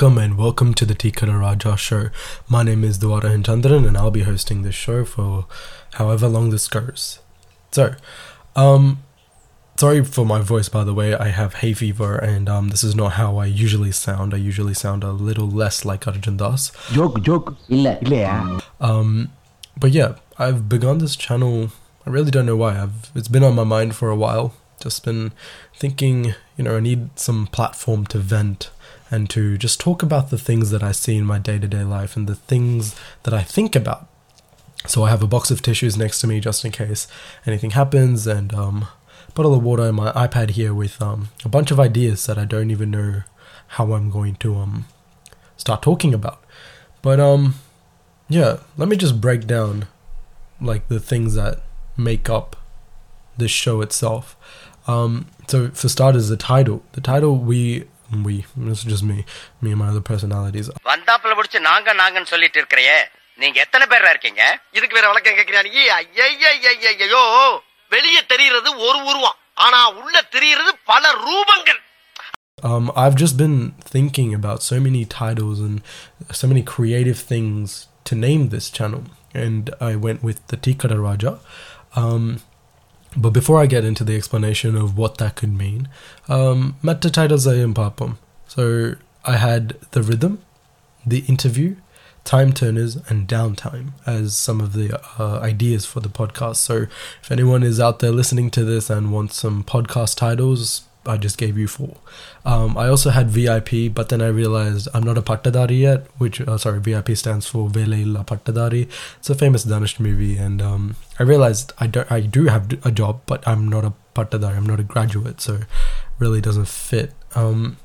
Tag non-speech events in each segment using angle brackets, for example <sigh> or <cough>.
Welcome and welcome to the Tikara Raja show. My name is Dwara Chandran and I'll be hosting this show for however long this goes. So, um, sorry for my voice by the way. I have hay fever and um, this is not how I usually sound. I usually sound a little less like Arjun Das. Joke, joke, ah. Um, but yeah, I've begun this channel. I really don't know why. I've it's been on my mind for a while. Just been thinking, you know, I need some platform to vent and to just talk about the things that I see in my day to day life and the things that I think about. So I have a box of tissues next to me just in case anything happens, and um, bottle of water and my iPad here with um, a bunch of ideas that I don't even know how I'm going to um, start talking about. But um, yeah, let me just break down like the things that make up this show itself. Um, so for starters, the title. The title we we this is just me, me and my other personalities. வந்தாப்புல முடிச்சு நாங்க நாங்கன்னு சொல்லிட்டு இருக்கிறையே நீங்க எத்தனை பேர்ல இருக்கீங்க இதுக்கு வேற வழக்கம் கேக்குறியா நீ ஐயோ வெளியே தெரிகிறது ஒரு உருவம் ஆனா உள்ள தெரிகிறது பல ரூபங்கள் Um, I've just been thinking about so many titles and so many creative things to name this channel, and I went with the Tikara Raja. Um, but before I get into the explanation of what that could mean, um, metta titles ayam papam. So I had the rhythm, the interview, time turners, and downtime as some of the uh, ideas for the podcast. So if anyone is out there listening to this and wants some podcast titles, I just gave you four. Um, I also had VIP, but then I realized I'm not a Pattadari yet, which, uh, sorry, VIP stands for Velaiilla Pattadhari. It's a famous Dhanush movie, and um, I realized I, do, I do have a job, but I'm not a Pattadari, I'm not a graduate, so really doesn't fit. Um,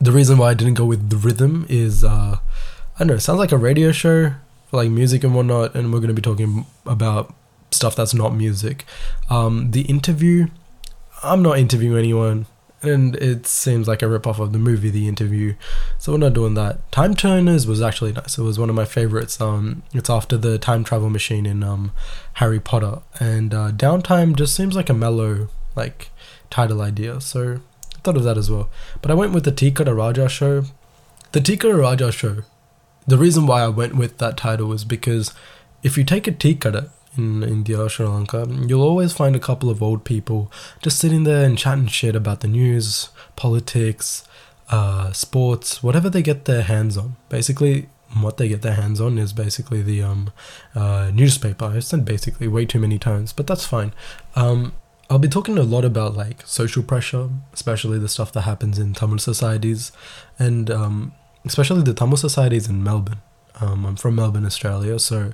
the reason why I didn't go with the rhythm is, uh, I don't know, it sounds like a radio show like music and whatnot, and we're going to be talking about stuff that's not music. Um, the interview, I'm not interviewing anyone, and it seems like a rip off of the movie The Interview, so we're not doing that. Time Turners was actually nice. It was one of my favorites. Um, it's after the time travel machine in um, Harry Potter, and uh, Downtime just seems like a mellow like title idea. So I thought of that as well. But I went with the Tikara Raja show. The Tikara Raja show. The reason why I went with that title was because if you take a Tikara in India Sri Lanka, you'll always find a couple of old people just sitting there and chatting shit about the news, politics, uh, sports, whatever they get their hands on. Basically, what they get their hands on is basically the um, uh, newspaper. I've said basically way too many times, but that's fine. Um, I'll be talking a lot about like social pressure, especially the stuff that happens in Tamil societies, and um, especially the Tamil societies in Melbourne. Um, I'm from Melbourne, Australia, so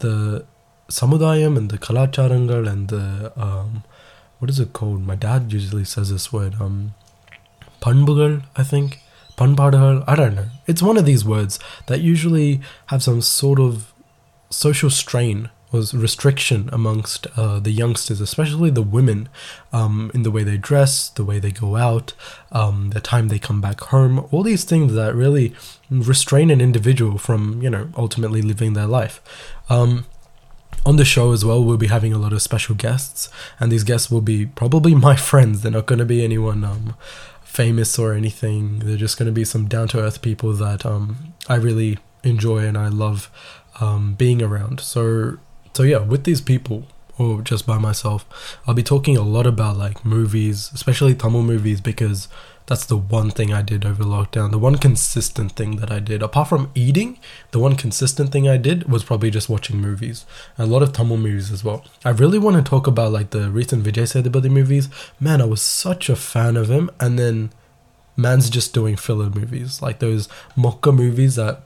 the samudayam and the kalacharangal and the um, what is it called? My dad usually says this word, um, panbugal, I think. Panpadal, I don't know. It's one of these words that usually have some sort of social strain or restriction amongst uh, the youngsters, especially the women, um, in the way they dress, the way they go out, um, the time they come back home, all these things that really restrain an individual from, you know, ultimately living their life. Um, on the show as well, we'll be having a lot of special guests, and these guests will be probably <laughs> my friends. They're not going to be anyone um, famous or anything. They're just going to be some down to earth people that um, I really enjoy and I love um, being around. So, so yeah, with these people or just by myself, I'll be talking a lot about like movies, especially Tamil movies, because that's the one thing I did over lockdown. The one consistent thing that I did, apart from eating, the one consistent thing I did was probably just watching movies. A lot of Tamil movies as well. I really want to talk about like the recent Vijay Sethupathi movies. Man, I was such a fan of him, and then man's just doing filler movies, like those mokka movies that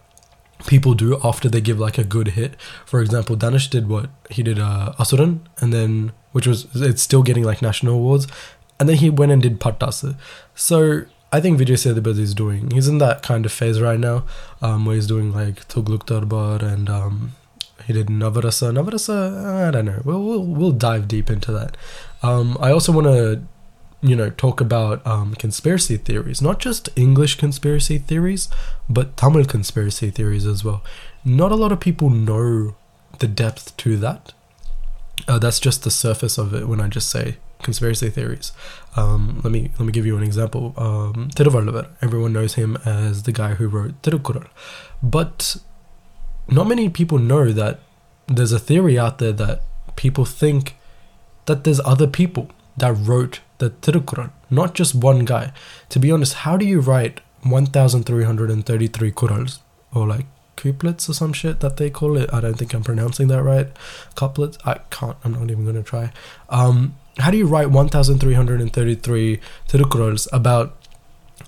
people do after they give like a good hit. For example, Dhanush did what he did uh, Asuran, and then which was it's still getting like national awards, and then he went and did Pattas. So I think Vijay Sethupathi is doing. He's in that kind of phase right now, um, where he's doing like Tughlaq Durbar and um, he did Navarasa. Navarasa, I don't know. We'll we'll, we'll dive deep into that. Um, I also want to you know talk about um, conspiracy theories not just english conspiracy theories but tamil conspiracy theories as well not a lot of people know the depth to that uh, that's just the surface of it when i just say conspiracy theories. Um, let me let me give you an example. Um, Thiruvalluvar, everyone knows him as the guy who wrote Tirukkural, but not many people know that there's a theory out there that people think that there's other people that wrote the Tirukkural, not just one guy. To be honest, how do you write 1,333 Kurals or like couplets or some shit that they call it? I don't think I'm pronouncing that right. Couplets? I can't. I'm not even gonna try. Um, how do you write 1,333 Tirukkurals about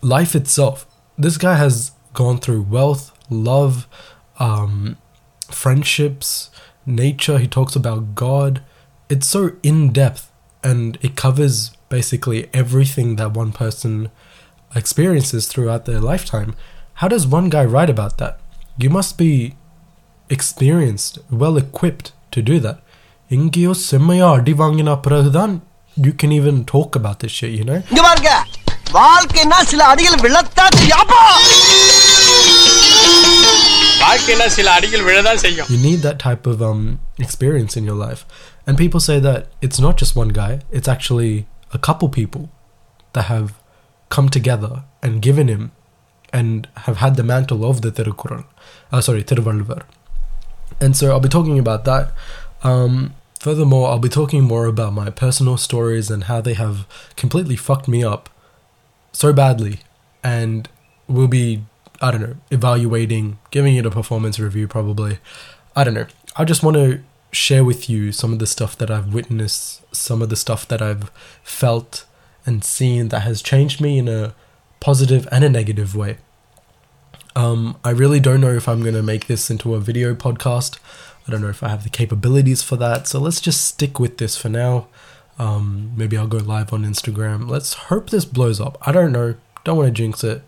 life itself? This guy has gone through wealth, love, um, friendships, nature. He talks about God. It's so in depth and it covers basically everything that one person experiences throughout their lifetime. How does one guy write about that? You must be experienced, well equipped to do that. எங்கேயோ செம்மையா அடி வாங்கின பிறகுதான் you can even talk about this shit, you know? இங்க பாருங்க வாழ்க்கைன்னா சில அடிகள் விழத்தான் செய்யாப்பா வாழ்க்கையில சில அடிகள் விழதான் செய்யும் You need that type of um experience in your life. And people say that it's not just one guy, it's actually a couple people that have come together and given him and have had the mantle of the Tirukkural. Uh, sorry, Tiruvalluvar. And so I'll be talking about that. Um, furthermore, I'll be talking more about my personal stories and how they have completely fucked me up so badly. And we'll be, I don't know, evaluating, giving it a performance review probably. I don't know. I just want to share with you some of the stuff that I've witnessed, some of the stuff that I've felt and seen that has changed me in a positive and a negative way. Um, I really don't know if I'm going to make this into a video podcast. I don't know if I have the capabilities for that. So let's just stick with this for now. Um, maybe I'll go live on Instagram. Let's hope this blows up. I don't know. Don't want to jinx it.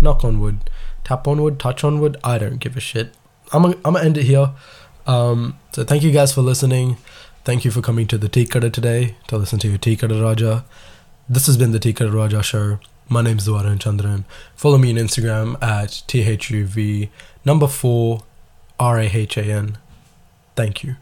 Knock on wood. Tap on wood. Touch on wood. I don't give a shit. I'm going to end it here. Um, so thank you guys for listening. Thank you for coming to the Tea Cutter today to listen to your Tea Cutter Raja. This has been the Tea Cutter Raja show. My name is Dwaran Chandran. Follow me on Instagram at THUV number four R A H A N. Thank you.